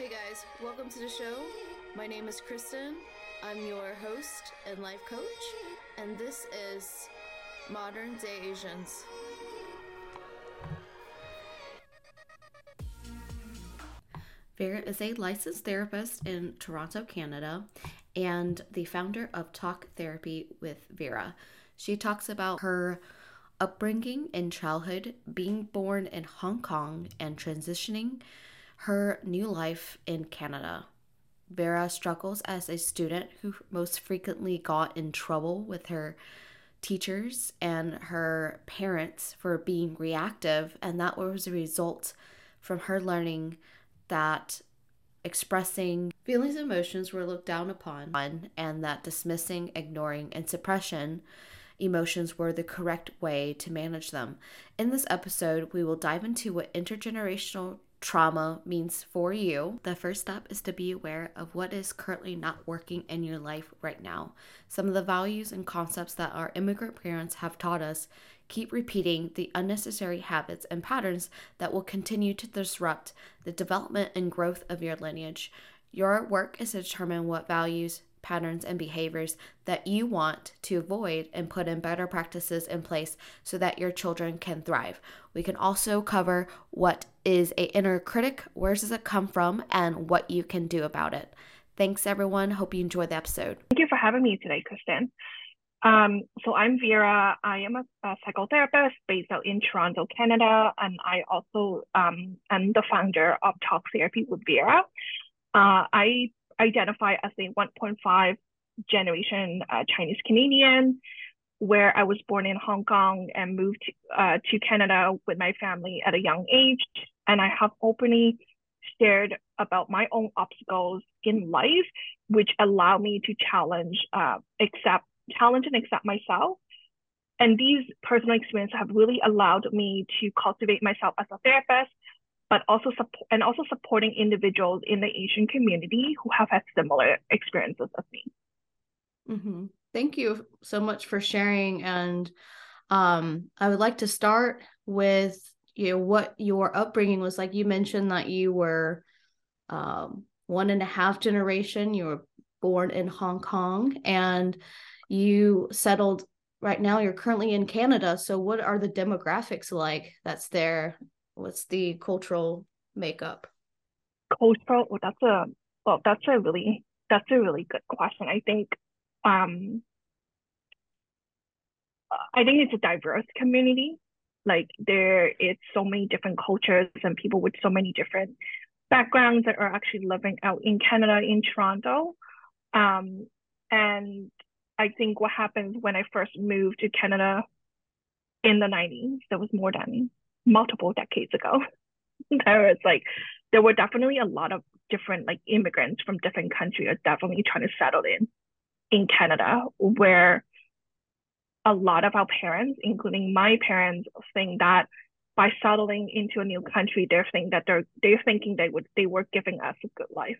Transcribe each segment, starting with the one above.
Hey guys, welcome to the show. My name is Kristen. I'm your host and life coach, and this is Modern Day Asians. Vera is a licensed therapist in Toronto, Canada, and the founder of Talk Therapy with Vera. She talks about her upbringing in childhood, being born in Hong Kong, and transitioning her new life in Canada. Vera struggles as a student who most frequently got in trouble with her teachers and her parents for being reactive, and that was a result from her learning that expressing feelings and emotions were looked down upon, and that dismissing, ignoring, and suppression emotions were the correct way to manage them. In this episode, we will dive into what intergenerational trauma means for you, the first step is to be aware of what is currently not working in your life right now. Some of the values and concepts that our immigrant parents have taught us keep repeating the unnecessary habits and patterns that will continue to disrupt the development and growth of your lineage. Your work is to determine what values, patterns, and behaviors that you want to avoid and put in better practices in place so that your children can thrive. We can also cover what is a inner critic, where does it come from, and what you can do about it. Thanks everyone. Hope you enjoy the episode. Thank you for having me today, Kristen. Um, so I'm Vera. I am a, a, psychotherapist based out in Toronto, Canada, and I also um, am the founder of Talk Therapy with Vera. Uh, I identify as a 1.5 generation uh, Chinese Canadian, where I was born in Hong Kong and moved uh, to Canada with my family at a young age. And I have openly shared about my own obstacles in life, which allow me to challenge, uh, accept, challenge and accept myself. And these personal experiences have really allowed me to cultivate myself as a therapist, but also support and also supporting individuals in the Asian community who have had similar experiences as me. Mm-hmm. Thank you so much for sharing. And um, I would like to start with you know what your upbringing was like. You mentioned that you were um, one and a half generation. You were born in Hong Kong, and you settled. Right now, you're currently in Canada. So, what are the demographics like that's there what's the cultural makeup? Cultural, well, that's a well, that's a really that's a really good question. I think um I think it's a diverse community. Like there it's so many different cultures and people with so many different backgrounds that are actually living out in Canada in Toronto. Um and I think what happened when I first moved to Canada in the 90s, there was more than multiple decades ago. there was like there were definitely a lot of different like immigrants from different countries are definitely trying to settle in in Canada where a lot of our parents, including my parents, think that by settling into a new country, they're thinking that they're they're thinking they would they were giving us a good life.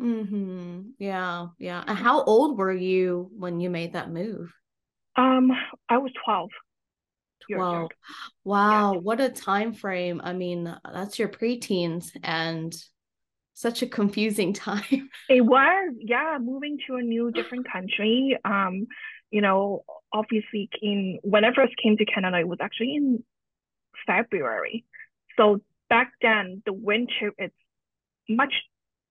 Mm-hmm. Yeah, yeah. And how old were you when you made that move? Um, I was twelve. 12 wow yeah. what a time frame i mean that's your preteens and such a confusing time. It was yeah moving to a new different country. Um you know obviously came when i first came to canada it was actually in february. So back then the winter it's much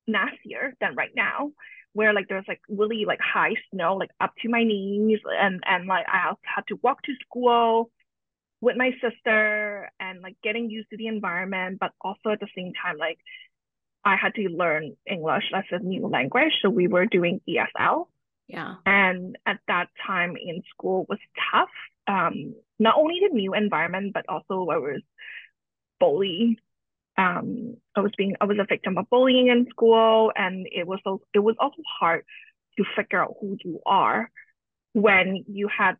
nastier than right now where like there's like really like high snow like up to my knees and and like I had to walk to school with my sister and like getting used to the environment, but also at the same time, like I had to learn English as a new language. So we were doing ESL. Yeah. And at that time in school was tough. Um, not only the new environment, but also I was bullied. Um, I was being I was a victim of bullying in school, and it was so it was also hard to figure out who you are when you had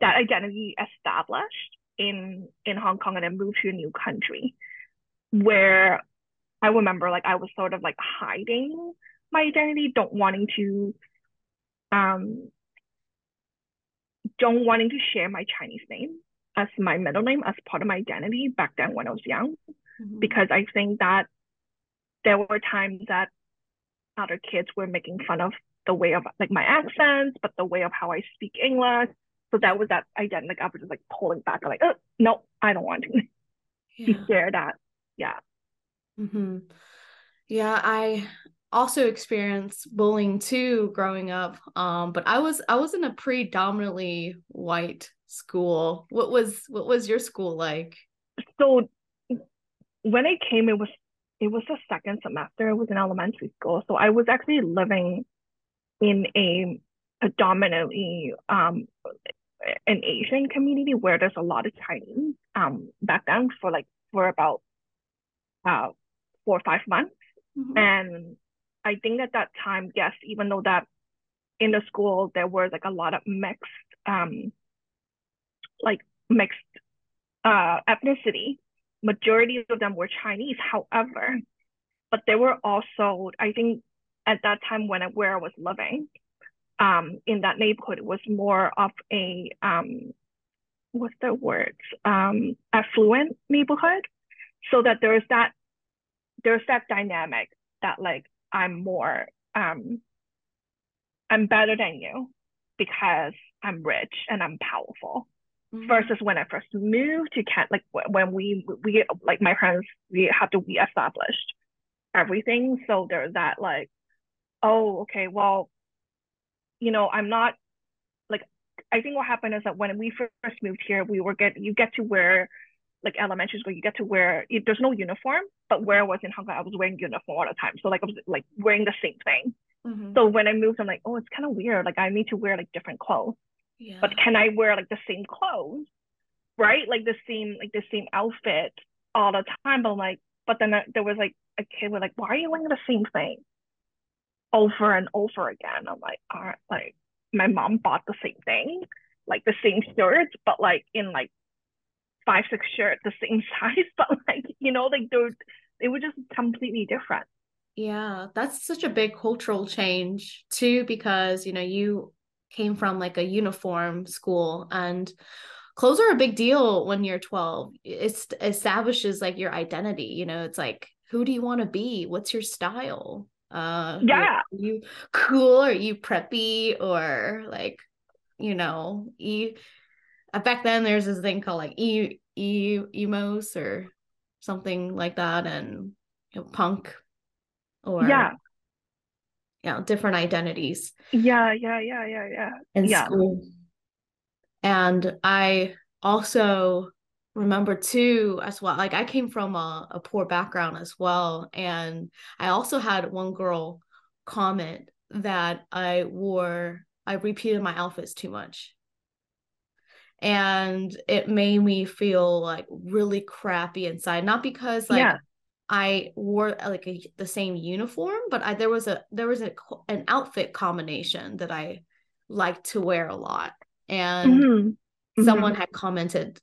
that identity established in in Hong Kong and then moved to a new country where I remember like I was sort of like hiding my identity, don't wanting to um don't wanting to share my Chinese name as my middle name as part of my identity back then when I was young. Mm-hmm. Because I think that there were times that other kids were making fun of the way of like my accents, but the way of how I speak English. So that was that identity. Like I was just like pulling back, I'm like, oh, no, I don't want to. Yeah. to share that. Yeah. Mm-hmm. Yeah, I also experienced bullying too growing up. Um, but I was I was in a predominantly white school. What was what was your school like? So when I came, it was it was the second semester. It was in elementary school, so I was actually living in a, a dominantly um, an Asian community where there's a lot of Chinese um, back then for like for about uh, four or five months, mm-hmm. and I think at that time, yes, even though that in the school there was like a lot of mixed um, like mixed uh, ethnicity. Majority of them were Chinese, however, but there were also, I think, at that time when I, where I was living, um, in that neighborhood, it was more of a um, what's the word? Um, affluent neighborhood, so that there's that there's that dynamic that like I'm more um, I'm better than you because I'm rich and I'm powerful mm-hmm. versus when I first moved to Kent, like when we we like my parents we had to reestablish everything. So there's that like, oh okay, well, you know I'm not like I think what happened is that when we first moved here, we were get you get to wear like elementary school, you get to wear there's no uniform, but where I was in Hong Kong, I was wearing uniform all the time. So like I was like wearing the same thing. Mm-hmm. So when I moved, I'm like, oh, it's kind of weird. Like I need to wear like different clothes. Yeah. But can I wear like the same clothes, right? Like the same like the same outfit all the time. But I'm like, but then there was like a kid was like, why are you wearing the same thing over and over again? I'm like, all right, like my mom bought the same thing, like the same shirts, but like in like five six shirts the same size, but like you know, like they they were just completely different. Yeah, that's such a big cultural change too, because you know you came from like a uniform school and clothes are a big deal when you're 12 it establishes like your identity you know it's like who do you want to be what's your style uh yeah. are you cool? Are you preppy? Or like you know e uh, back then there's this thing called like e, e emos or something like that and you know, punk or yeah. you know different identities. Yeah yeah yeah yeah yeah. In yeah. school. And i also remember too as well like i came from a, a poor background as well and i also had one girl comment that i wore i repeated my outfits too much and it made me feel like really crappy inside not because like yeah. I wore like a, the same uniform, but I there was a there was a an outfit combination that I liked to wear a lot, and mm-hmm. someone mm-hmm. had commented.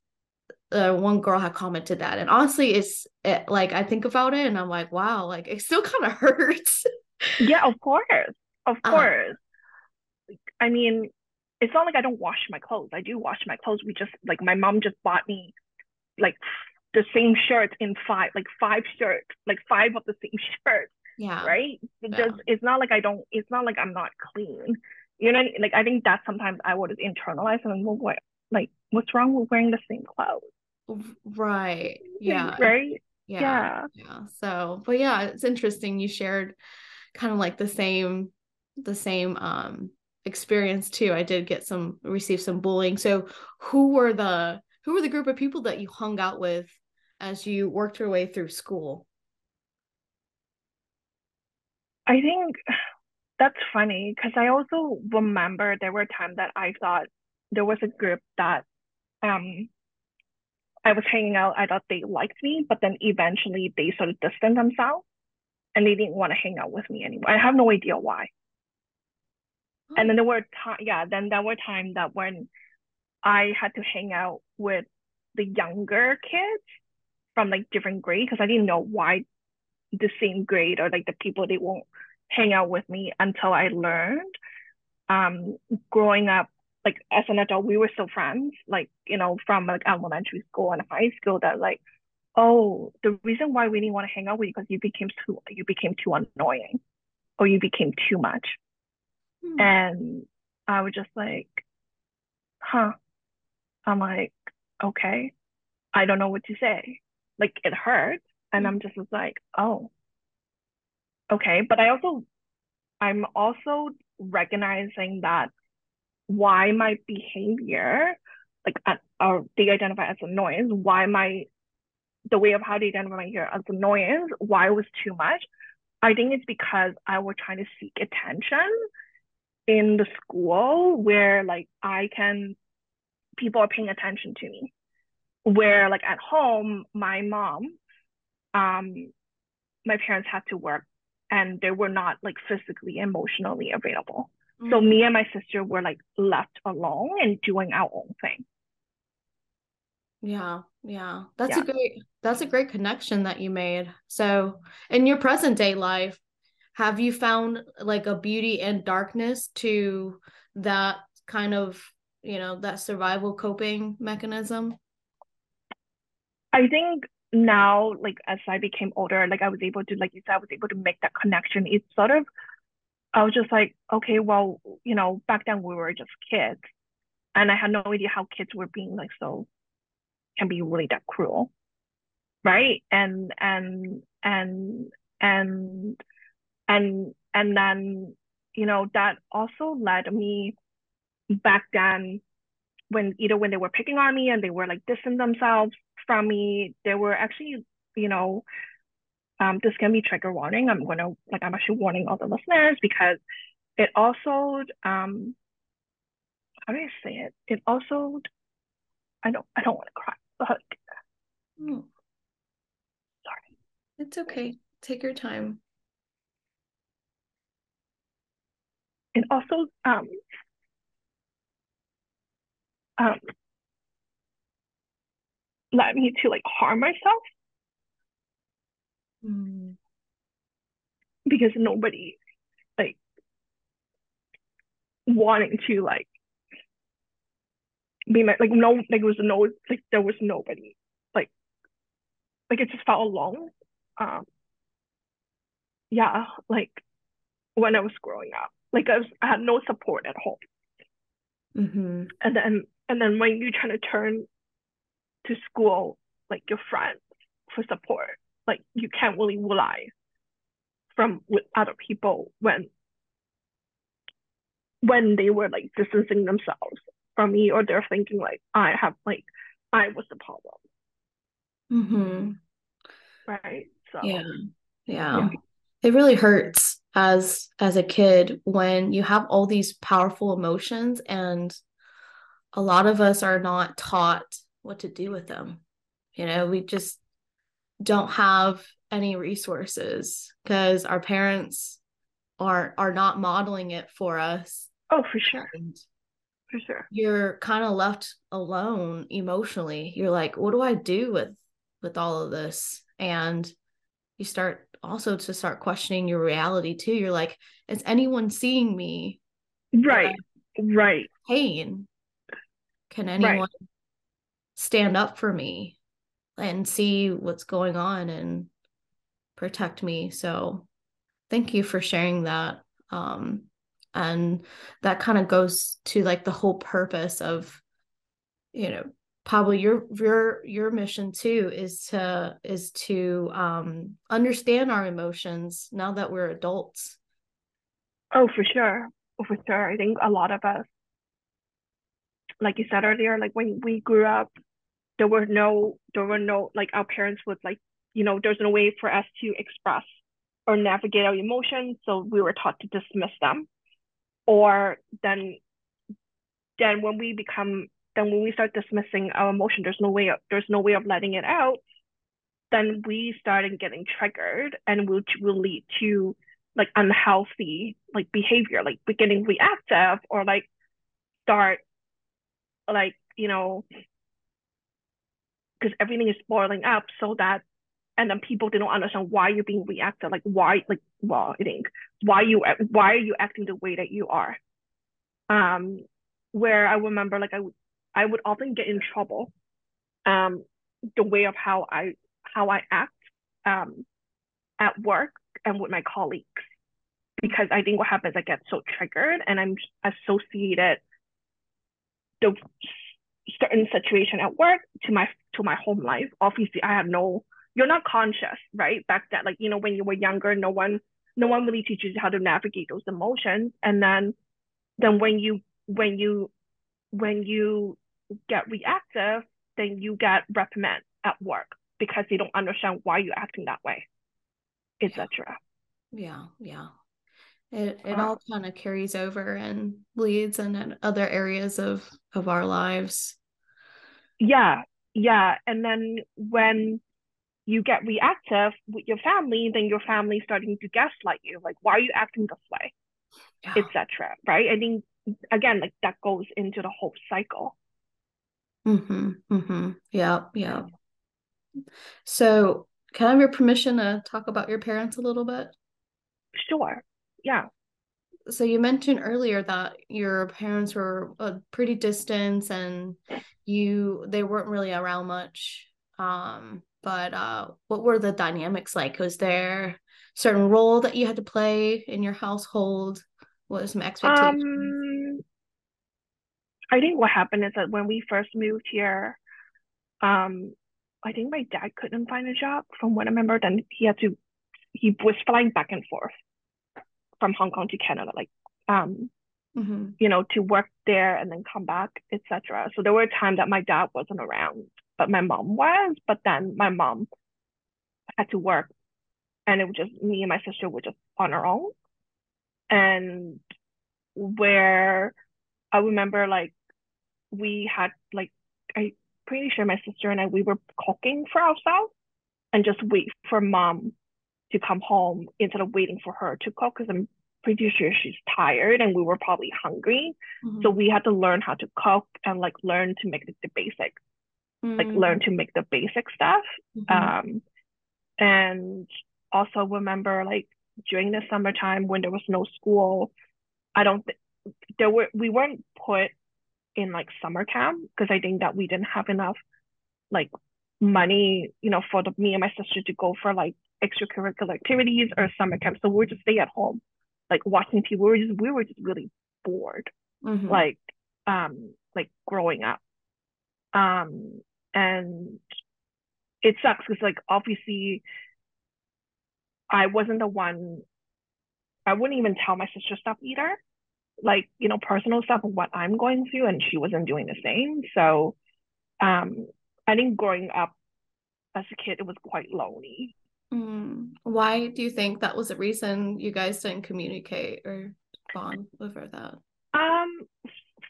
Uh, one girl had commented that, and honestly, it's it, like I think about it, and I'm like, wow, like it still kind of hurts. yeah, of course, of uh-huh. course. I mean, it's not like I don't wash my clothes. I do wash my clothes. We just like my mom just bought me like the same shirt in five, like five shirts, like five of the same shirts. Yeah. Right. It yeah. just it's not like I don't. It's not like I'm not clean. You know, like I think that sometimes I would internalize and like what's wrong with wearing the same clothes? Right. Yeah. Right. Yeah. yeah. Yeah. So, but yeah, it's interesting. You shared kind of like the same, the same um experience too. I did get some receive some bullying. So, who were the who were the group of people that you hung out with as you worked your way through school? I think that's funny because I also remember there were times that I thought there was a group that um I was hanging out, I thought they liked me, but then eventually they sort of distanced themselves and they didn't want to hang out with me anymore. I have no idea why. Oh. And then there were time, yeah, then there were times that when I had to hang out with the younger kids from like different grade because I didn't know why the same grade or like the people they won't hang out with me until I learned. Um, growing up, like as an adult, we were still friends, like you know, from like elementary school and high school. That like, oh, the reason why we didn't want to hang out with you because you became too you became too annoying or you became too much. Hmm. And I was just like, huh. I'm like, okay. I don't know what to say. Like it hurt. And I'm just like, oh, okay. But I also I'm also recognizing that why my behavior, like uh, or they identify as annoyance, why my the way of how they identify here as annoyance, why it was too much. I think it's because I was trying to seek attention in the school where like I can people are paying attention to me. Where like at home, my mom, um, my parents had to work and they were not like physically, emotionally available. Mm-hmm. So me and my sister were like left alone and doing our own thing. Yeah, yeah. That's yeah. a great that's a great connection that you made. So, in your present day life, have you found like a beauty and darkness to that kind of, you know, that survival coping mechanism? I think now, like as I became older, like I was able to, like you said, I was able to make that connection. It's sort of, I was just like, okay, well, you know, back then we were just kids, and I had no idea how kids were being like so can be really that cruel right? And and and and and and then you know that also led me back then when either when they were picking on me and they were like dissing themselves from me they were actually you know um this can be trigger warning. I'm gonna like i'm actually warning all the listeners because it also um how do i say it? It also i don't i don't want to cry. But oh. sorry. It's okay. Take your time. And also um um led me to like harm myself mm. because nobody like wanting to like be my like no like it was no like there was nobody like like it just felt alone um yeah like when I was growing up like I was I had no support at home mm-hmm. and then and then when you trying to turn to school like your friends for support like you can't really rely from with other people when when they were like distancing themselves from me or they're thinking like I have like I was the problem. Mm-hmm. Right. So yeah. yeah. Yeah. It really hurts as as a kid when you have all these powerful emotions and a lot of us are not taught what to do with them. You know, we just don't have any resources because our parents are are not modeling it for us. Oh, for sure. And for sure. you're kind of left alone emotionally. You're like what do i do with with all of this? And you start also to start questioning your reality too. You're like is anyone seeing me? Right. Right. pain? Can anyone right. stand up for me and see what's going on and protect me. So thank you for sharing that um and that kind of goes to like the whole purpose of you know Pablo, your your your mission too is to is to um understand our emotions now that we're adults. Oh for sure. Oh, for sure. I think a lot of us like you said earlier like when we grew up there were no there were no like our parents would like you know there's no way for us to express or navigate our emotions so we were taught to dismiss them. Or then then when we become then when we start dismissing our emotion there's no way of, there's no way of letting it out then we started getting triggered and which will lead to like unhealthy like behavior like beginning reactive or like start like you know because everything is boiling up so that and then people didn't understand why you're being reactive like why like well i think why you why are you acting the way that you are? Um where i remember like i would i would often get in trouble um the way of how i how I act um, at work and with my colleagues because I think what happens I get so triggered and I'm associated the certain situation at work to my to my home life. Obviously, I have no you're not conscious, right? Back then, like you know, when you were younger, no one no one really teaches you how to navigate those emotions. And then then when you when you when you get reactive, then you get reprimand at work because they don't understand why you're acting that way, etc. Yeah, yeah. It it all kind of carries over and bleeds in other areas of of our lives. Yeah, yeah. And then when you get reactive with your family, then your family starting to gaslight you, like, why are you acting this way? Yeah. Etc. Right? I think again, like that goes into the whole cycle. Mm-hmm. Mm-hmm. Yeah. Yeah. So can I have your permission to talk about your parents a little bit? Sure. Yeah. So you mentioned earlier that your parents were a pretty distant and you they weren't really around much. Um, but uh what were the dynamics like? Was there certain role that you had to play in your household? What was some expectations? Um, I think what happened is that when we first moved here, um, I think my dad couldn't find a job from what I remember. Then he had to, he was flying back and forth from Hong Kong to Canada, like, um, mm-hmm. you know, to work there and then come back, etc. So there were times that my dad wasn't around, but my mom was. But then my mom had to work, and it was just me and my sister were just on our own and where I remember like we had like I pretty sure my sister and I we were cooking for ourselves and just wait for mom to come home instead of waiting for her to cook because I'm pretty sure she's tired and we were probably hungry. Mm-hmm. So we had to learn how to cook and like learn to make the, the basic, mm-hmm. like learn to make the basic stuff. Mm-hmm. Um, and also remember like during the summertime when there was no school. I don't think there were we weren't put in like summer camp because I think that we didn't have enough like money, you know, for the, me and my sister to go for like extracurricular activities or summer camp. So we were just stay at home, like watching TV. We were just we were just really bored, mm-hmm. like um like growing up. Um and it sucks because like obviously I wasn't the one, I wouldn't even tell my sister stuff either. Like, you know, personal stuff of what I'm going through, and she wasn't doing the same. So um, I think growing up as a kid, it was quite lonely. Mm. Why do you think that was the reason you guys didn't communicate or bond over that? Um,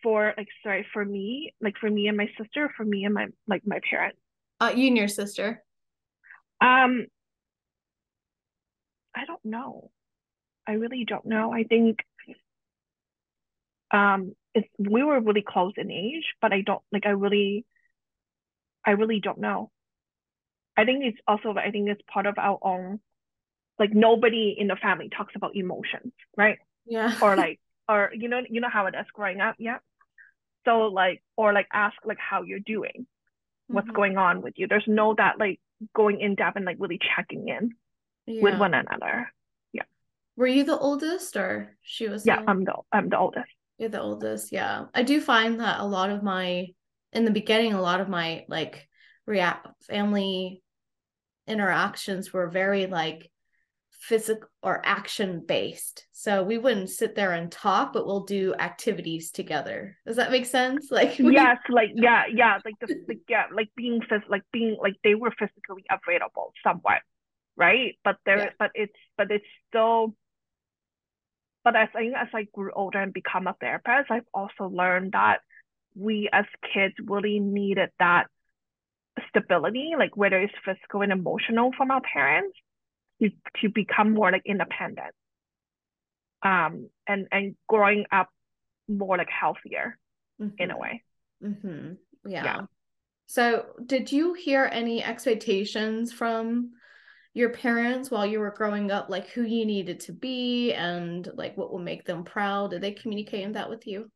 for like, sorry, for me, like for me and my sister, for me and my like my parents. Uh, you and your sister. Um, I don't know. I really don't know. I think um it's we were really close in age, but I don't like I really I really don't know. I think it's also I think it's part of our own like nobody in the family talks about emotions, right? Yeah. or like or you know you know how it is growing up, yeah. So like or like ask like how you're doing, what's mm-hmm. going on with you. There's no that like going in depth and like really checking in yeah. with one another. Yeah. Were you the oldest or she was? Yeah, I'm the I'm the oldest. You're the oldest. Yeah. I do find that a lot of my in the beginning, a lot of my like react family interactions were very like physical or action based. So we wouldn't sit there and talk, but we'll do activities together. Does that make sense? Like we... yes, like yeah, yeah, like the like yeah, like being phys- like being like they were physically available somewhat right? But there, yeah. but it's, but it's still. But as I as I grew older and become a therapist, I've also learned that we as kids really needed that stability, like whether it's physical and emotional from our parents, to, to become more like independent. Um, and and growing up more like healthier mm-hmm. in a mm-hmm. way. Mm-hmm. Yeah. yeah. So, did you hear any expectations from your parents while you were growing up like who you needed to be and like what will make them proud did they communicate that with you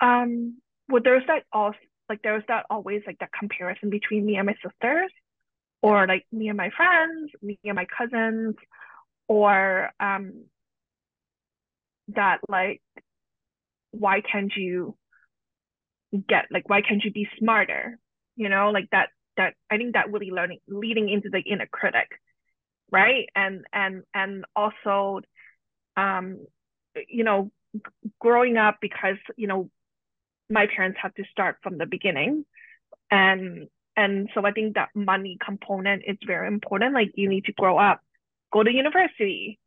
um well there's that also like there's that always like that comparison between me and my sisters or like me and my friends, me and my cousins, or um that like why can't you get like why can't you be smarter? You know, like that that I think that really learning leading into the inner critic, right? And and and also um you know growing up because you know my parents had to start from the beginning and and so i think that money component is very important like you need to grow up go to university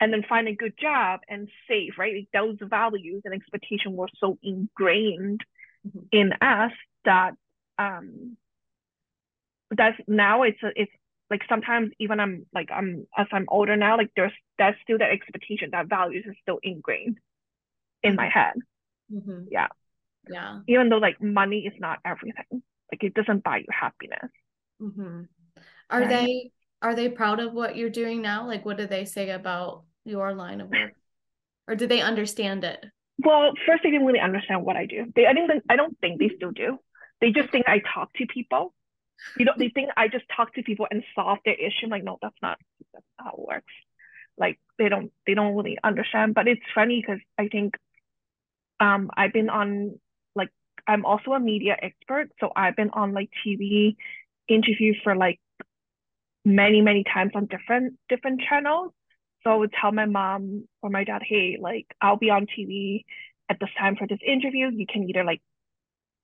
and then find a good job and save right like those values and expectation were so ingrained mm-hmm. in us that um that's now it's a, it's like sometimes even I'm like I'm as I'm older now, like there's that's still that expectation that values is still ingrained in my head. Mm-hmm. Yeah. Yeah. Even though like money is not everything. Like it doesn't buy you happiness. Mm-hmm. Are right? they are they proud of what you're doing now? Like what do they say about your line of work? Or do they understand it? Well, first they didn't really understand what I do. They I didn't I don't think they still do. They just think I talk to people you know, they think I just talk to people and solve their issue. I'm like, no, that's not that's not how it works. Like they don't they don't really understand. But it's funny because I think um I've been on I'm also a media expert, so I've been on like TV interviews for like many many times on different different channels. So I would tell my mom or my dad, hey, like I'll be on TV at this time for this interview. You can either like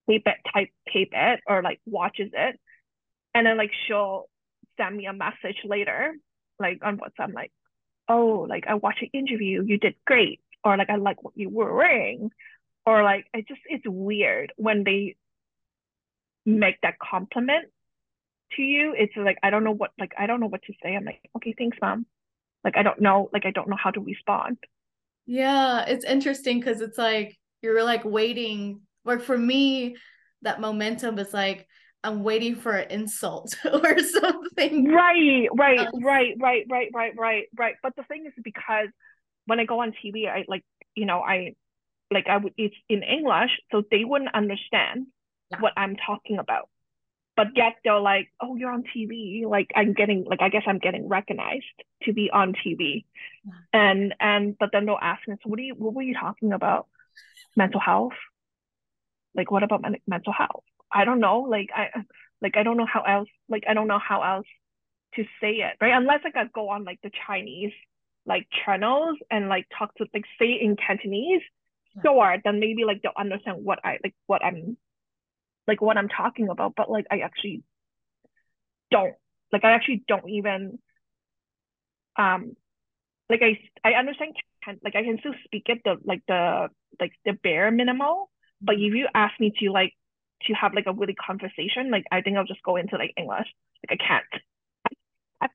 tape it, type tape it, or like watches it and then like she'll send me a message later, like on WhatsApp, like, oh, like I watched an interview, you did great, or like I like what you were wearing, or like it just it's weird when they make that compliment to you. It's like I don't know what like I don't know what to say. I'm like, okay, thanks, mom. Like I don't know, like I don't know how to respond. Yeah, it's interesting because it's like you're like waiting. Like for me, that momentum is like I'm waiting for an insult or something. Right, right, um, right, right, right, right, right, right. But the thing is because when I go on TV, I like, you know, I like I would it's in English, so they wouldn't understand yeah. what I'm talking about. But yet they're like, oh, you're on TV. Like I'm getting like I guess I'm getting recognized to be on TV. Yeah. And and but then they'll ask me, so what are you what were you talking about? Mental health? Like what about mental health? I don't know. Like I like I don't know how else like I don't know how else to say it, right? Unless like I go on like the Chinese like channels and like talk to like say in Cantonese. Sure, then maybe like they'll understand what I like what I'm like what I'm talking about. But like I actually don't like I actually don't even um like I I understand like I can still speak it the like the like the bare minimal, but if you ask me to like to have like a really conversation, like I think I'll just go into like English. Like I can't.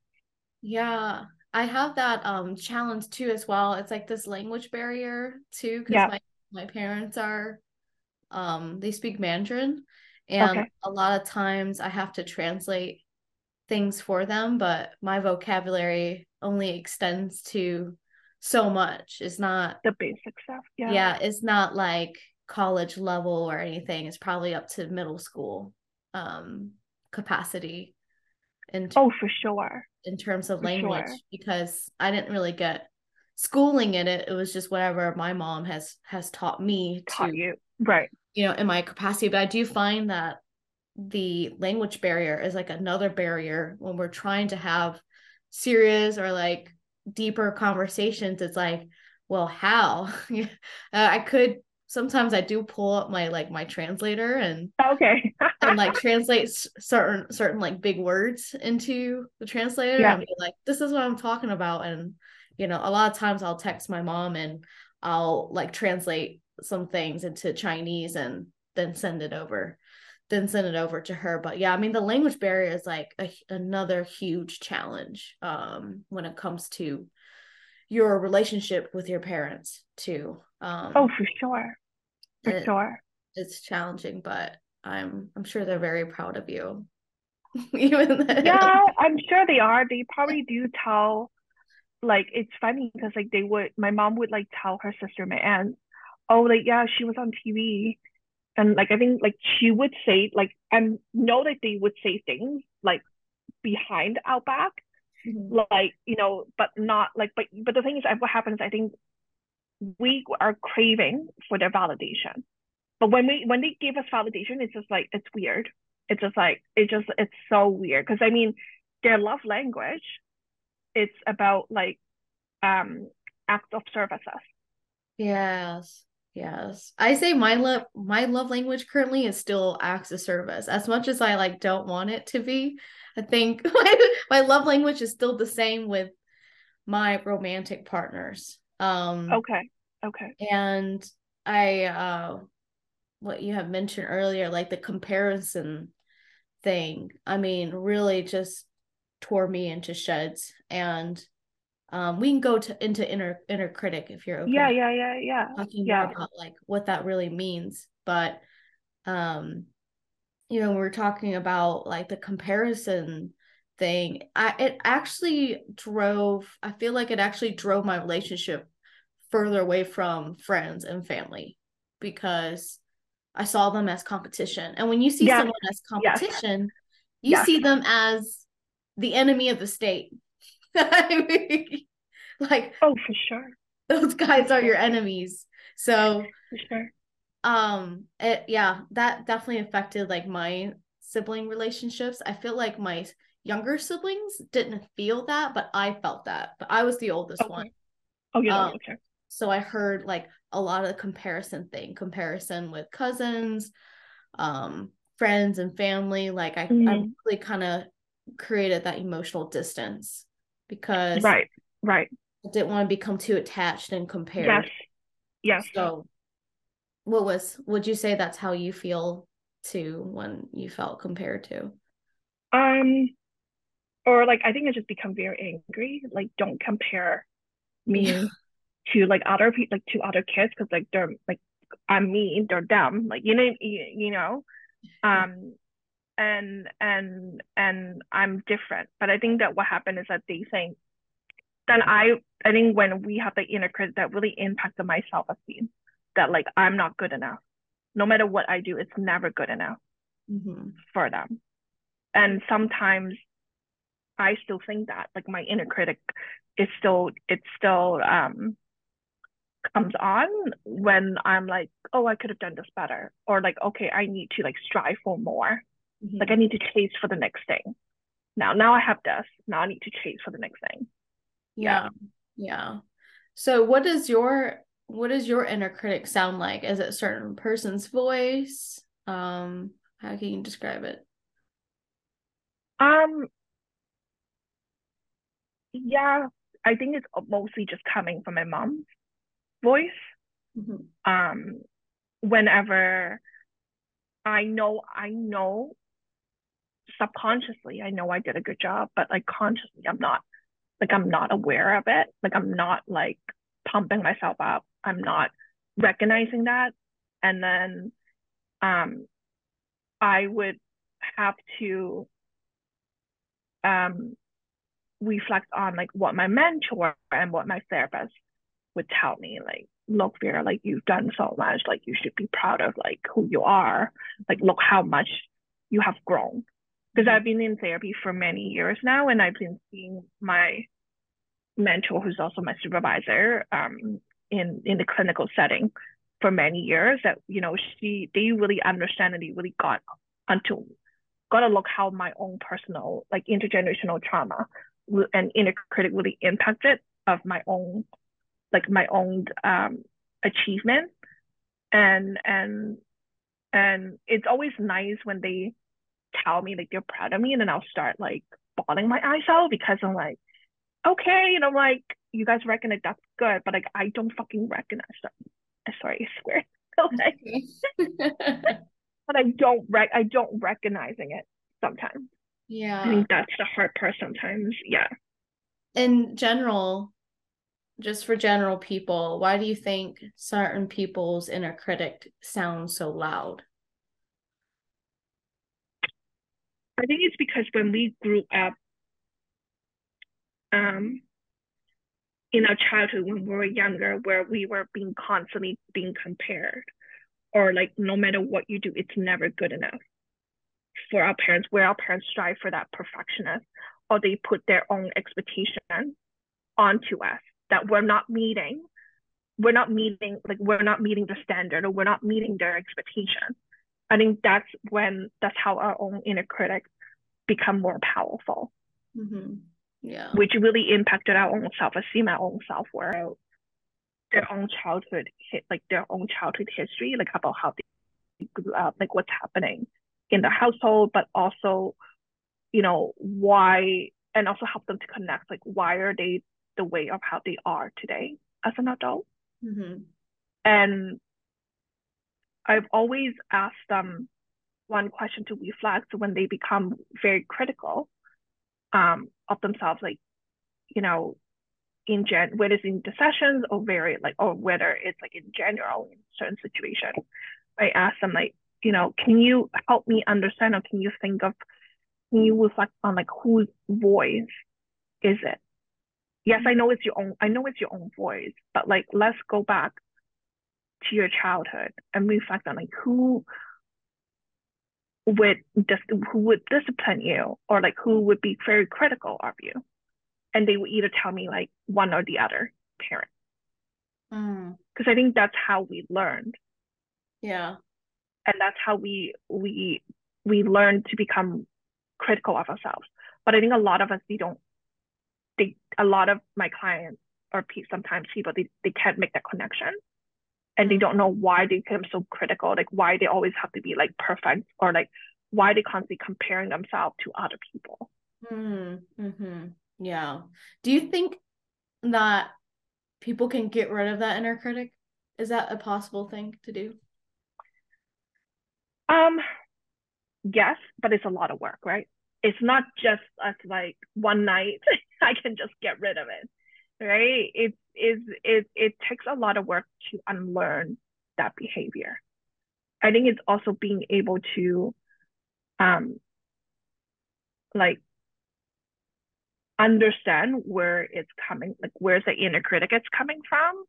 yeah. I have that um challenge too as well. It's like this language barrier too, because yeah. my, my parents are um they speak Mandarin and okay. a lot of times I have to translate things for them, but my vocabulary only extends to so much. It's not the basic stuff. Yeah. Yeah. It's not like college level or anything it's probably up to middle school um capacity in oh for sure in terms of for language sure. because i didn't really get schooling in it it was just whatever my mom has has taught me taught to you. Right. you know in my capacity. But i do find that the language barrier is like another barrier when we're trying to have serious or like deeper conversations. It's like well how? Uh, i could sometimes I do pull up my like my translator and okay. and like translate certain certain like big words into the translator yeah. and be like this is what I'm talking about and you know a lot of times I'll text my mom and I'll like translate some things into Chinese and then send it over then send it over to her but yeah I mean the language barrier is like a, another huge challenge um when it comes to your relationship with your parents too. Um, oh, for sure, for it, sure. It's challenging, but I'm I'm sure they're very proud of you. Even then. yeah, I'm sure they are. They probably do tell. Like it's funny because like they would, my mom would like tell her sister, my aunt, oh like yeah, she was on TV, and like I think like she would say like I know that they would say things like behind our back mm-hmm. like you know but not like but but the thing is what happens i think we are craving for their validation. But when we when they give us validation it's just like it's weird. It's just like it just it's so weird because i mean their love language it's about like um acts of services yes yes. I say my love my love language currently is still acts of service. As much as i like don't want it to be i think my, my love language is still the same with my romantic partners. Um okay okay. and i uh what you have mentioned earlier like the comparison thing i mean really just tore me into shreds and um, we can go to into inner inner critic if you're okay. Yeah, yeah, yeah, yeah. Talking yeah. about like what that really means, but um, you know, we're talking about like the comparison thing. I it actually drove. I feel like it actually drove my relationship further away from friends and family because I saw them as competition. And when you see someone as competition, you see them as the enemy of the state. I mean, like oh, for sure, those guys are your enemies. So for sure, um, it yeah, that definitely affected like my sibling relationships. I feel like my younger siblings didn't feel that, but I felt that. But I was the oldest okay. one. Oh, yeah, um, okay. So I heard like a lot of the comparison thing, comparison with cousins, um, friends and family. Like I, mm. I really kind of created that emotional distance because right right. I didn't want to become too attached and compared. Yes yes. So what was would you say that's how you feel to when you felt compared to? Um or like i think i just become very angry like don't compare me yeah. to like other people like to other kids because like they're like i'm me they're them like you know you, you know? Um and and and I'm different. But I think that what happened is that they think then I I think when we have the inner critic that really impacted my self esteem that like I'm not good enough. No matter what I do, it's never good enough mm-hmm. for them. And sometimes I still think that like my inner critic is still it still um comes on when I'm like, oh, I could have done this better, or like, okay, I need to like strive for more. Mm-hmm. Like I need to chase for the next thing. Now, now I have this. Now I need to chase for the next thing. Yeah. Yeah. So what does your what does your inner critic sound like? Is it a certain person's voice? Um, how can you describe it? Um yeah, I think it's mostly just coming from my mom's voice. Mm-hmm. Um whenever I know I know subconsciously I know I did a good job, but like consciously I'm not like I'm not aware of it. Like I'm not like pumping myself up. I'm not recognizing that. And then um I would have to um reflect on like what my mentor and what my therapist would tell me like look Vera like you've done so much like you should be proud of like who you are like look how much you have grown because I've been in therapy for many years now, and I've been seeing my mentor, who's also my supervisor, um, in in the clinical setting for many years. That you know, she they really understand and they really got onto got to look how my own personal like intergenerational trauma and inner critic really impacted of my own like my own um achievement and and and it's always nice when they tell me like they're proud of me and then I'll start like bawling my eyes out because I'm like, okay, and I'm like, you guys recognize that's good, but like I don't fucking recognize them. Sorry, I swear. but I don't rec I don't recognizing it sometimes. Yeah. I think that's the hard part sometimes. Yeah. In general, just for general people, why do you think certain people's inner critic sounds so loud? I think it's because when we grew up um, in our childhood when we were younger, where we were being constantly being compared, or like no matter what you do, it's never good enough for our parents where our parents strive for that perfectionist or they put their own expectation onto us that we're not meeting we're not meeting like we're not meeting the standard or we're not meeting their expectation i think that's when that's how our own inner critics become more powerful mm-hmm. yeah which really impacted our own self-esteem our own self-worth their own childhood like their own childhood history like about how they grew up like what's happening in the household but also you know why and also help them to connect like why are they the way of how they are today as an adult mm-hmm. and i've always asked them one question to reflect when they become very critical um, of themselves like you know in gen whether it's in the sessions or very like or whether it's like in general in certain situations i ask them like you know can you help me understand or can you think of can you reflect on like whose voice is it? Yes i know it's your own i know it's your own voice but like let's go back to your childhood and reflect on like who would just who would discipline you or like who would be very critical of you. And they would either tell me like one or the other parent. Because mm. i think that's how we learned. Yeah. And that's how we we we learn to become critical of ourselves. But i think a lot of us we don't they a lot of my clients or sometimes people they, they can't make that connection and they don't know why they become so critical like why they always have to be like perfect or like why they constantly comparing themselves to other people. Mm-hmm. yeah. Do you think that people can get rid of that inner critic? Is that a possible thing to do? Um yes but it's a lot of work right? It's not just as like one night I can just get rid of it, right? It is it it takes a lot of work to unlearn that behavior. I think it's also being able to um like understand where it's coming, like where's the inner critic it's coming from,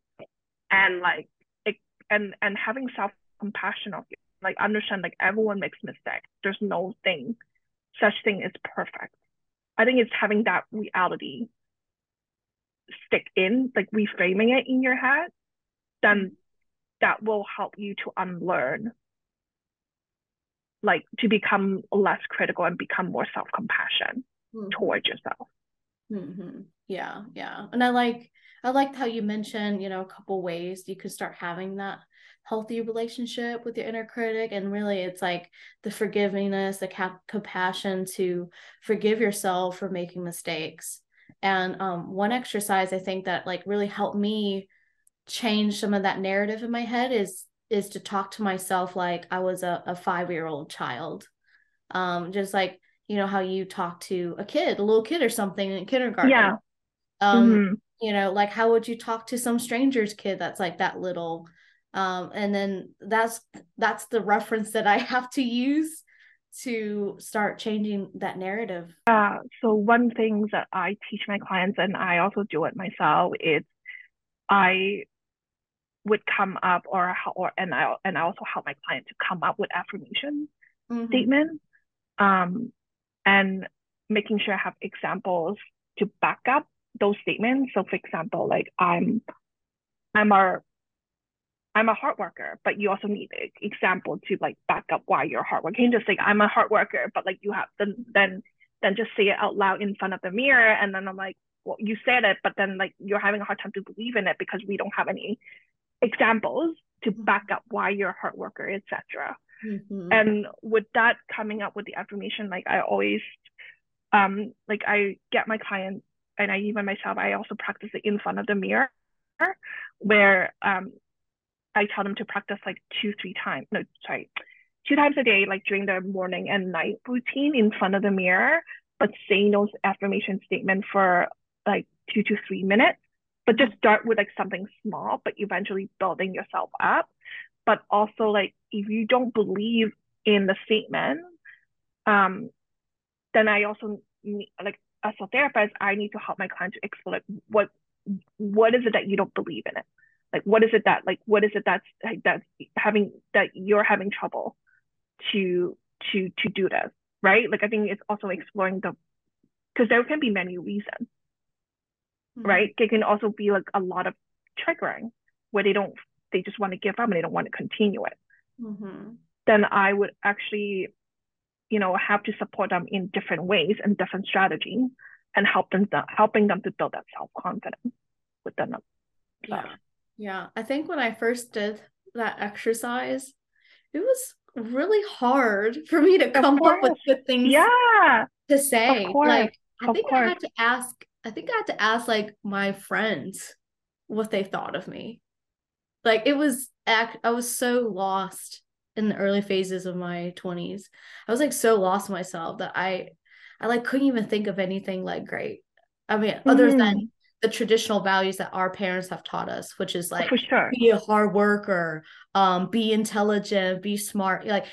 and like it, and and having self compassion of you, like understand like everyone makes mistakes. There's no thing such thing is perfect. I think it's having that reality stick in, like reframing it in your head, then that will help you to unlearn, like to become less critical and become more self compassion mm-hmm. towards yourself. Mm-hmm. Yeah, yeah, and I like I liked how you mentioned, you know, a couple ways you could start having that healthy relationship with your inner critic and really it's like the forgivingness the cap- compassion to forgive yourself for making mistakes and um, one exercise i think that like really helped me change some of that narrative in my head is is to talk to myself like i was a, a five year old child. Um just like you know how you talk to a kid a little kid or something in kindergarten. Yeah. Um mm-hmm. you know like how would you talk to some stranger's kid that's like that little? Um, and then that's that's the reference that i have to use to start changing that narrative uh, so one thing that i teach my clients and i also do it myself is i would come up or or and i and i also help my client to come up with affirmation mm-hmm. statements um, and making sure i have examples to back up those statements so for example like i'm i'm a I'm a hard worker, but you also need an example to like back up why you're a hard worker. You can just say I'm a hard worker, but like you have then then then just say it out loud in front of the mirror, and then I'm like, well, you said it, but then like you're having a hard time to believe in it because we don't have any examples to mm-hmm. back up why you're a hard worker, etc. Mm-hmm. And with that coming up with the affirmation, like I always, um, like I get my clients and I even myself, I also practice it in front of the mirror, where um I tell them to practice like two, three times. No, sorry, two times a day, like during their morning and night routine in front of the mirror, but saying those affirmation statements for like two to three minutes. But just start with like something small, but eventually building yourself up. But also like if you don't believe in the statement, um, then I also need, like as a therapist, I need to help my client to explore like what what is it that you don't believe in it like what is it that like what is it that's like that's having that you're having trouble to to to do this right? Like I think it's also exploring the because there can be many reasons, Mhm. right? It can also be like a lot of triggering where they don't they just want to give up and they don't want to continue it. Mhm. Then I would actually, you know, have to support them in different ways and different strategies and help them helping them to build that self confidence within them. Yeah. Yeah. I think when I first did that exercise, it was really hard for me to come up with good things Yeah. to say. Like, I Of think I had to ask, I think I had to ask like my friends what they thought of me. Like, it was, act, I was so lost in the early phases of my 20s. I was like so lost myself that I, I like couldn't even think of anything like great. I mean, other Mhm. than the traditional values that our parents have taught us, which is like For sure. be a hard worker, um, be intelligent, be smart. Like,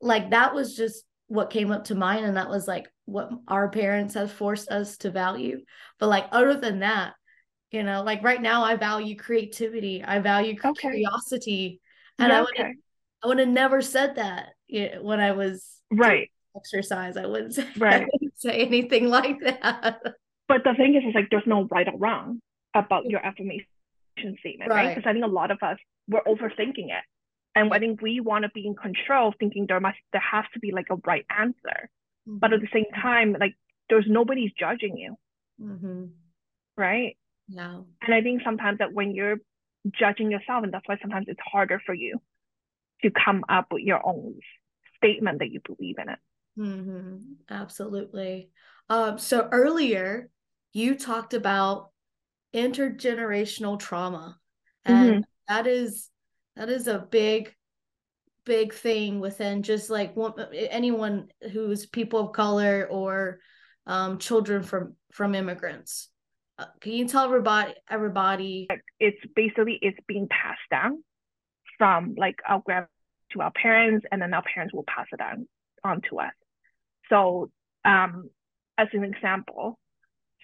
like that was just what came up to mind, and that was like what our parents have forced us to value. But like other than that, you know, like right now, I value creativity, I value Okay. curiosity, and Yeah, I would okay. I would have never said that when I was Right. exercise. I wouldn't say, I wouldn't say anything like that. But the thing is, is like there's no right or wrong about your affirmation statement, right? Right. Because I think a lot of us we're overthinking it, and I think we want to be in control, thinking there must there has to be like a right answer. But at the same time, like there's nobody's judging you, hmm right? Yeah. And I think sometimes that when you're judging yourself, and that's why sometimes it's harder for you to come up with your own statement that you believe in it. hmm Absolutely. Um, so earlier you talked about intergenerational trauma, and that is that is a big, big thing within just like one, anyone who's people of color or um, children from from immigrants. Uh, can you tell everybody everybody? It's basically it's being passed down from like our grand to our parents, and then our parents will pass it down on to us. So, um, as an example,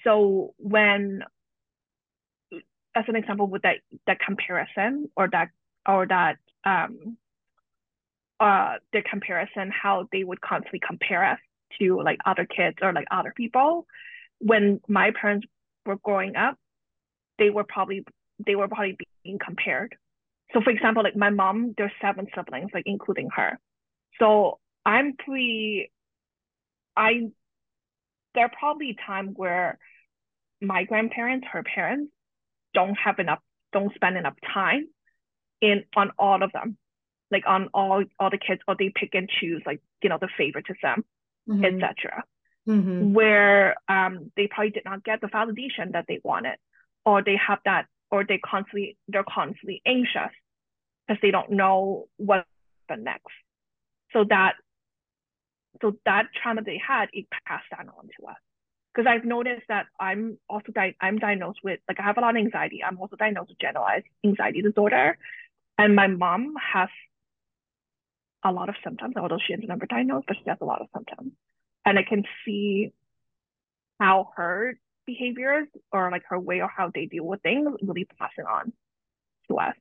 so when as an example with that that comparison or that or that um uh the comparison how they would constantly compare us to like other kids or like other people when my parents were growing up they were probably they were probably being compared. So for example like my mom there's seven siblings like including her. So i'm pretty i there are probably time where my grandparents her parents don't have enough don't spend enough time in on all of them like on all all the kids or they pick and choose like you know the favoritism Mhm. etc Mhm. where um they probably did not get the validation that they wanted or they have that or they constantly they're constantly anxious because they don't know what the next so that so that trauma they had it passed down on to us because I've noticed that I'm also di- I'm diagnosed with like I have a lot of anxiety. I'm also diagnosed with generalized anxiety disorder, and my mom has a lot of symptoms. Although she has never diagnosed, but she has a lot of symptoms, and I can see how her behaviors or like her way or how they deal with things really pass it on to us.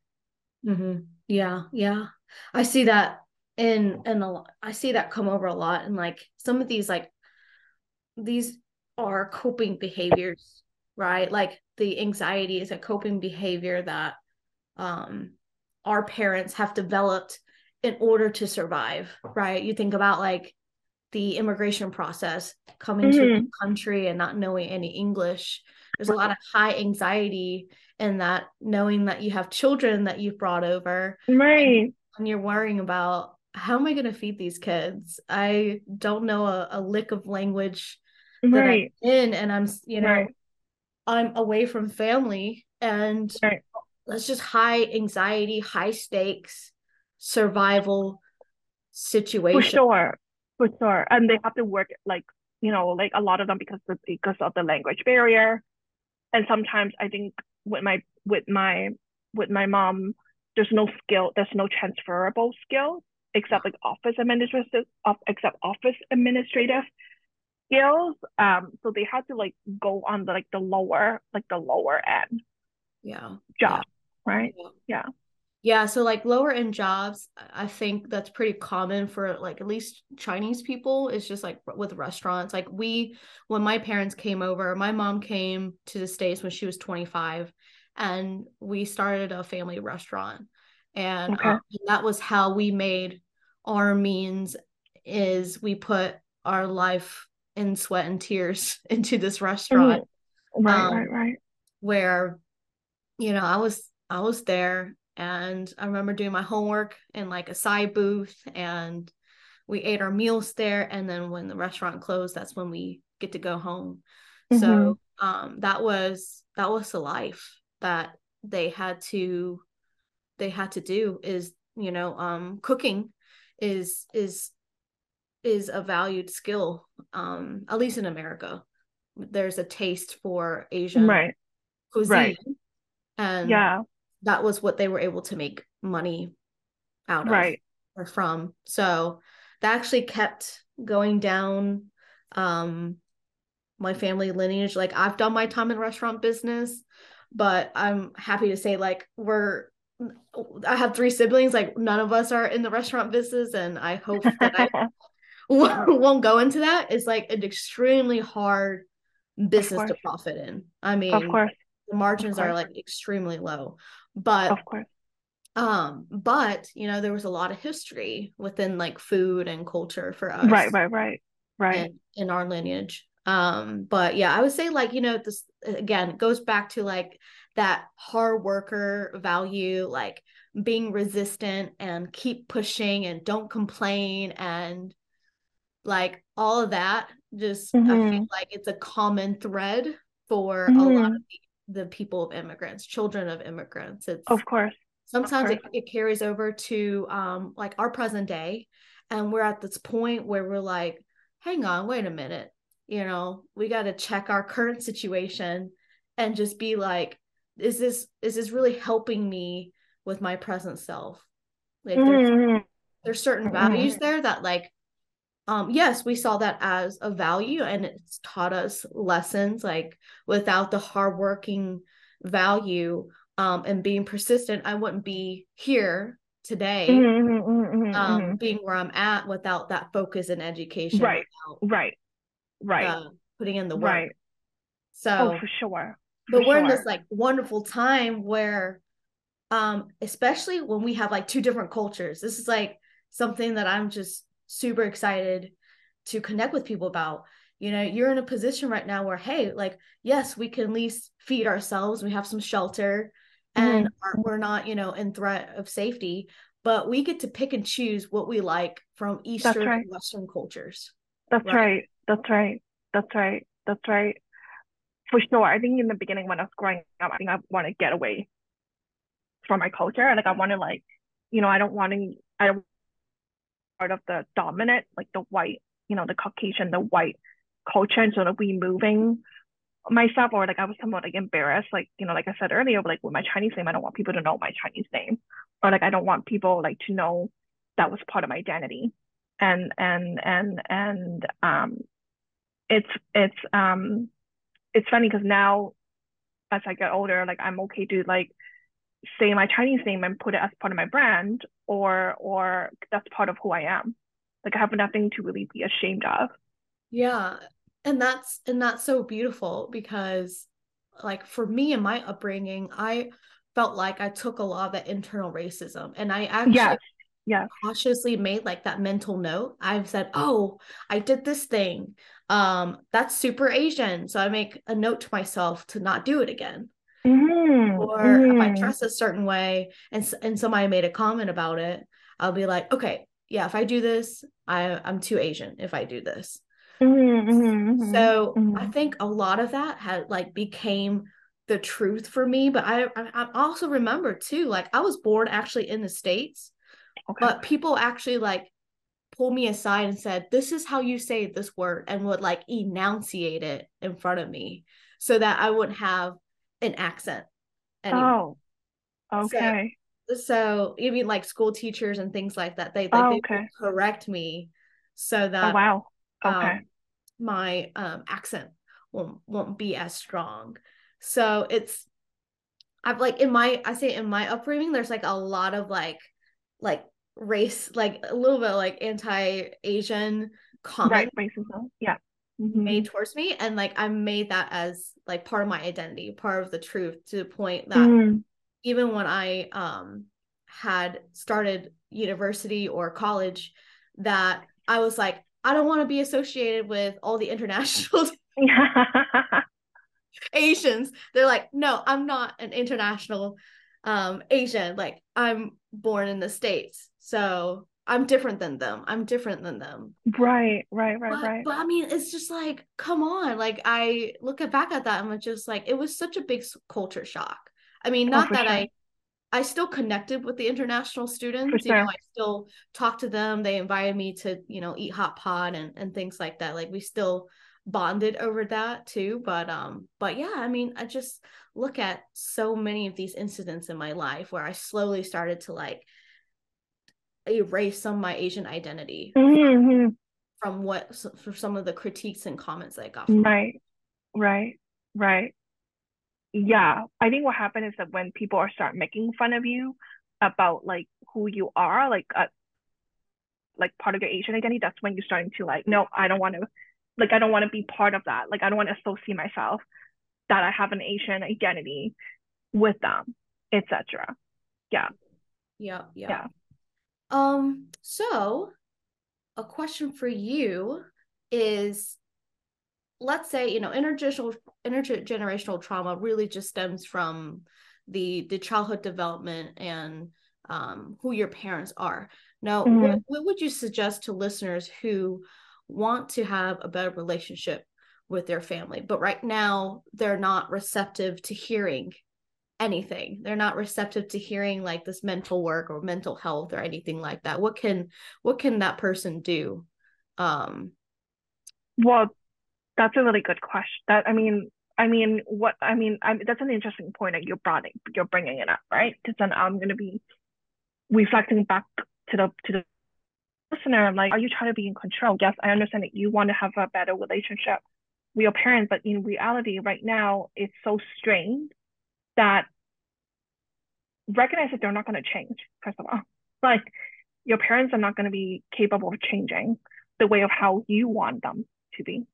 hmm Yeah, yeah. I see that in in a lot. I see that come over a lot and like some of these like these are coping behaviors, right? Like the anxiety is a coping behavior that um our parents have developed in order to survive, right? You think about like the immigration process coming to the country and not knowing any English. There's a lot of high anxiety in that knowing that you have children that you've brought over Right. and you're worrying about how am I going to feed these kids? I don't know a, a lick of language that Right. I'm in, and I'm, you know, Right. I'm away from family, and Right. that's just high anxiety, high stakes survival situation. For sure. For sure. And they have to work like, you know, like a lot of them because of, because of the language barrier. And sometimes I think with my with my with my mom, there's no skill, there's no transferable skills except like office administrative except office administrative skills. Um, so they had to like go on the like the lower, like the lower end Yeah. job, right? Yeah, Yeah. so like lower end jobs, I think that's pretty common for like at least Chinese people. It's just like with restaurants. Like we, when my parents came over, my mom came to the States when she was 25 and we started a family restaurant. And, Okay. um, and that was how we made our means is we put our life in sweat and tears into this restaurant. Right, um, right, right. where you know i was i was there and i remember doing my homework in like a side booth and we ate our meals there. And then when the restaurant closed that's when we get to go home. Mhm. so um that was that was the life that they had to they had to do is you know um cooking is is is a valued skill um at least in america there's a taste for asian Right. cuisine Right. and Yeah. that was what they were able to make money out of Right. or from so that actually kept going down um my family lineage like i've done my time in restaurant business but i'm happy to say like we're i have three siblings like none of us are in the restaurant business and i hope that i won't go into that it's like an extremely hard business to profit in i mean Of course. the margins are like extremely low but Of course. um but you know there was a lot of history within like food and culture for us Right, right, right. Right. in, our lineage um but yeah i would say like you know this again it goes back to like that hard worker value like being resistant and keep pushing and don't complain and like all of that just i feel Mhm. like it's a common thread for a lot Mhm. of the, the people of immigrants children of immigrants it's Of course. sometimes it, course. it carries over to um like our present day and we're at this point where we're like hang on wait a minute you know we got to check our current situation and just be like is this is this really helping me with my present self like there's Mhm. there's certain values there that like um yes we saw that as a value and it's taught us lessons like without the hardworking value um and being persistent i wouldn't be here today Mhm, mhm, mhm, mhm, um being where i'm at without that focus in education Right. without Right. Right. uh, putting in the work Right. so Oh, for sure. But For we're in this like wonderful time where um especially when we have like two different cultures this is like something that i'm just super excited to connect with people about you know you're in a position right now where hey like yes we can at least feed ourselves we have some shelter and are, we're not you know in threat of safety but we get to pick and choose what we like from eastern right. and western cultures That's Right. right. That's right. That's right. That's right. For sure. I think in the beginning when I was growing up, I think I want to get away from my culture. Like I want to like, you know, I don't want to I don't part of the dominant, like the white, you know, the Caucasian, the white culture and sort of removing myself or like I was somewhat like embarrassed. Like, you know, like I said earlier, like with my Chinese name, I don't want people to know my Chinese name. Or like I don't want people like to know that was part of my identity. And and and and um it's it's um it's funny because now as I get older, like I'm okay to like say my Chinese name and put it as part of my brand or or that's part of who I am. Like I have nothing to really be ashamed of. Yeah. And that's and that's so beautiful because like for me and my upbringing, I felt like I took a lot of that internal racism and I actually Yes. Yes. cautiously made like that mental note. I've said, "Oh, I did this thing. Um that's super Asian." So I make a note to myself to not do it again. Mhm, Or if I mhm. dress a certain way and and somebody made a comment about it, I'll be like, "Okay, yeah, if I do this, I I'm too Asian if I do this." Mhm, mhm, mhm, So I mhm. think a lot of that had like became the truth for me. But I I, I also remember too, like I was born actually in the States, Okay. but people actually like pulled me aside and said, This is how you say this word, and would like enunciate it in front of me so that I wouldn't have an accent anymore. Oh, okay. So even like school teachers and things like that, they like Oh, they okay. correct me so Oh, that wow. Okay. um, my um, accent won't won't be as strong. So it's I've like in my I say in my upbringing, there's like a lot of like like race, like a little bit like anti-Asian comment Right, racism. Yeah. Mhm. made towards me. And like I made that as like part of my identity, part of the truth to the point that Mm, even when I um had started university or college, that I was like, I don't want to be associated with all the international Asians. They're like, no, I'm not an international um Asian. Like I'm born in the States. So I'm different than them. I'm different than them. Right, right, right, But, right. but I mean, it's just like, come on. Like I look at- back at that and I'm just like, it was such a big culture shock. I mean, Oh, not for that sure. I I still connected with the international students. You know, I still talk to them. They invited me to, you know, eat hot pot and, and things like that. Like we still bonded over that too. But um, but yeah, I mean, I just look at so many of these incidents in my life where I slowly started to like erase some of my Asian identity Mhm, from what for some of the critiques and comments that I got Right, right, right. Yeah, I think what happened is that when people are start making fun of you about like who you are, like uh, like part of your Asian identity, that's when you're starting to like, no, I don't want to, like, I don't want to be part of that. Like, I don't want to associate myself that I have an Asian identity with them, etc. Yeah, Yeah, yeah. Yeah. Um, so a question for you is let's say, you know, intergenerational intergenerational trauma really just stems from the the childhood development and um who your parents are. Now, what, Mhm. what would you suggest to listeners who want to have a better relationship with their family, but right now they're not receptive to hearing anything. They're not receptive to hearing like this mental work or mental health or anything like that. What can what can that person do? Um Well, that's a really good question. That I mean, I mean, what I mean, I that's an interesting point that you're brought you're bringing it up, right? Because then I'm gonna be reflecting back to the to the listener. I'm like, are you trying to be in control? Yes, I understand that you want to have a better relationship with your parents, but in reality, right now, it's so strained that recognize that they're not going to change. First of all, like your parents are not going to be capable of changing the way of how you want them to be.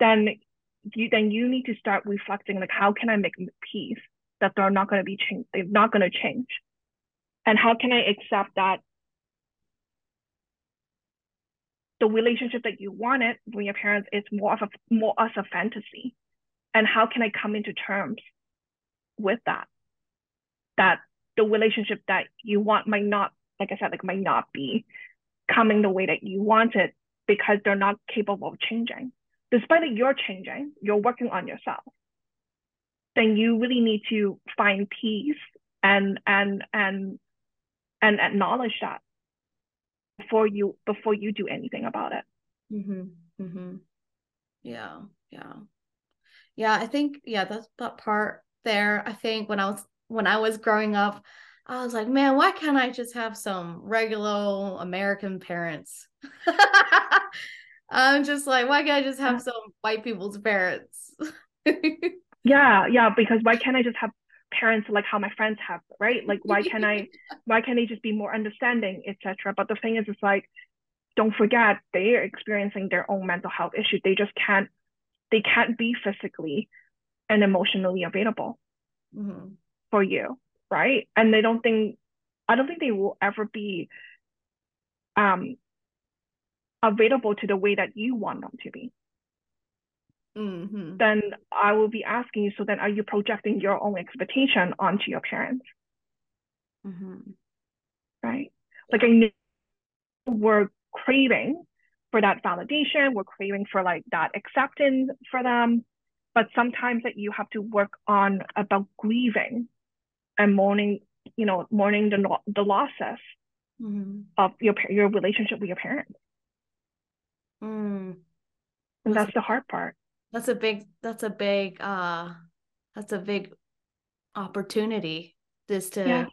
Then you then you need to start reflecting like how can I make peace that they're not going to be change they're not going to change, and how can I accept that the relationship that you wanted with your parents is more of a more as a fantasy, and how can I come into terms with that that the relationship that you want might not like I said like might not be coming the way that you want it because they're not capable of changing despite that you're changing you're working on yourself then you really need to find peace and and and and acknowledge that before you before you do anything about it mhm, mhm. Yeah, yeah. Yeah, I think yeah, that's that part there. I think when I was when I was growing up, I was like, man, why can't I just have some regular American parents? I'm just like, why can't I just have some white people's parents? yeah yeah because why can't i just have parents like how my friends have right like why can't i why can't they just be more understanding etc but the thing is it's like don't forget they are experiencing their own mental health issues they just can't they can't be physically and emotionally available Mhm. for you right? And they don't think i don't think they will ever be um available to the way that you want them to be. Mhm. then i will be asking you so then are you projecting your own expectation onto your parents? Mm-hmm. right? Like i know we're craving for that validation. We're craving for like that acceptance for them but sometimes that you have to work on about grieving and mourning you know mourning the the losses Mhm. of your your relationship with your parents Mm. and That's that's the hard part That's a big that's a big uh that's a big opportunity is to Yeah.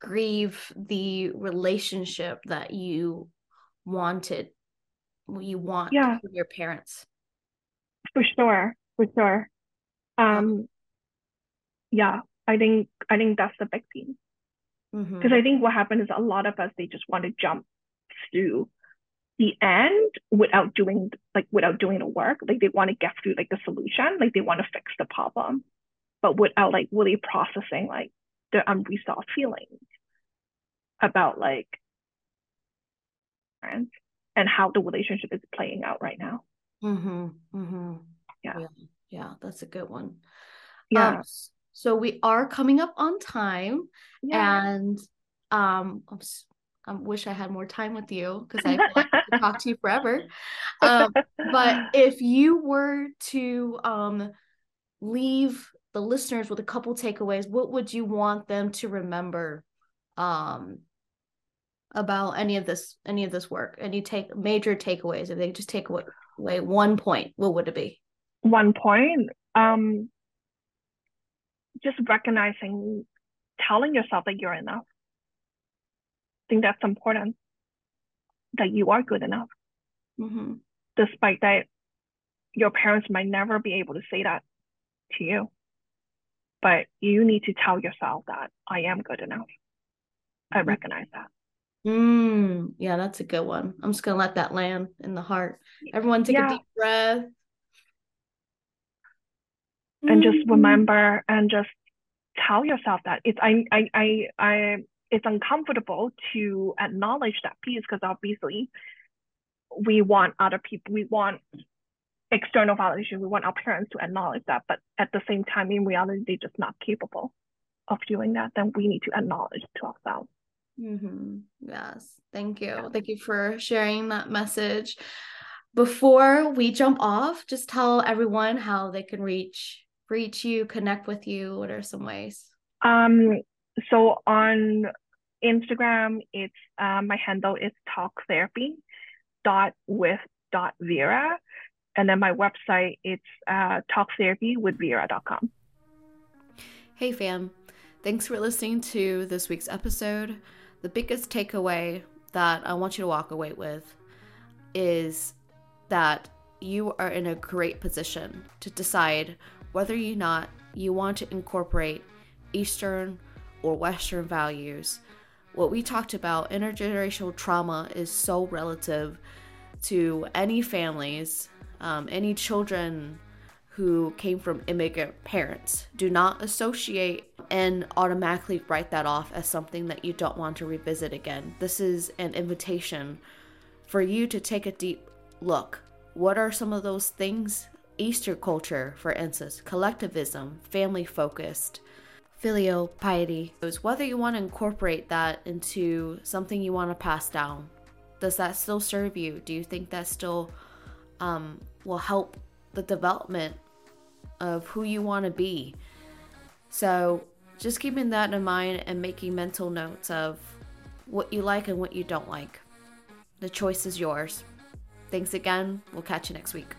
grieve the relationship that you wanted you want Yeah. with your parents. for sure for sure um yeah I think I think that's the big thing. Because Mm-hmm. I think what happens is a lot of us they just want to jump to the end without doing like without doing the work. Like they want to get through like the solution, like they want to fix the problem, but without like really processing like the unresolved feelings about like and how the relationship is playing out right now. Mm-hmm. Mm-hmm. Yeah. yeah. Yeah, that's a good one. Yeah. Um, so we are coming up on time, yeah. and um, I wish I had more time with you because I I could talk to you forever. Um, but if you were to um leave the listeners with a couple takeaways, what would you want them to remember um about any of this any of this work? Any take major takeaways? If they just take away, away one point, what would it be? One point, um, just recognizing, telling yourself that you're enough. I think that's important. That you are good enough, Mm-hmm. despite that your parents might never be able to say that to you. But you need to tell yourself that I am good enough. I Mhm. recognize that. Mm, yeah, that's a good one. I'm just gonna let that land in the heart. Everyone take a deep breath. And just remember and just tell yourself that it's I I I, I it's uncomfortable to acknowledge that piece because obviously we want other people we want external validation we want our parents to acknowledge that but at the same time in reality they're just not capable of doing that then we need to acknowledge to ourselves Mm-hmm. Yes. Thank you. Thank you for sharing that message. Before we jump off, just tell everyone how they can reach reach you, connect with you. What are some ways? um so on Instagram it's uh, my handle is talk therapy dot with dot vera and then my website it's uh, talktherapywithvera.com Hey fam, thanks for listening to this week's episode. The biggest takeaway that I want you to walk away with is that you are in a great position to decide whether or not you want to incorporate Eastern or Western values. What we talked about, intergenerational trauma, is so relative to any families, um, any children who came from immigrant parents. Do not associate and automatically write that off as something that you don't want to revisit again. This is an invitation for you to take a deep look. What are some of those things? Easter culture, for instance, collectivism, family focused, filial piety. Is whether you want to incorporate that into something you want to pass down. Does that still serve you? Do you think that still um, will help the development of who you want to be? So, just keeping that in mind and making mental notes of what you like and what you don't like. The choice is yours. Thanks again. We'll catch you next week.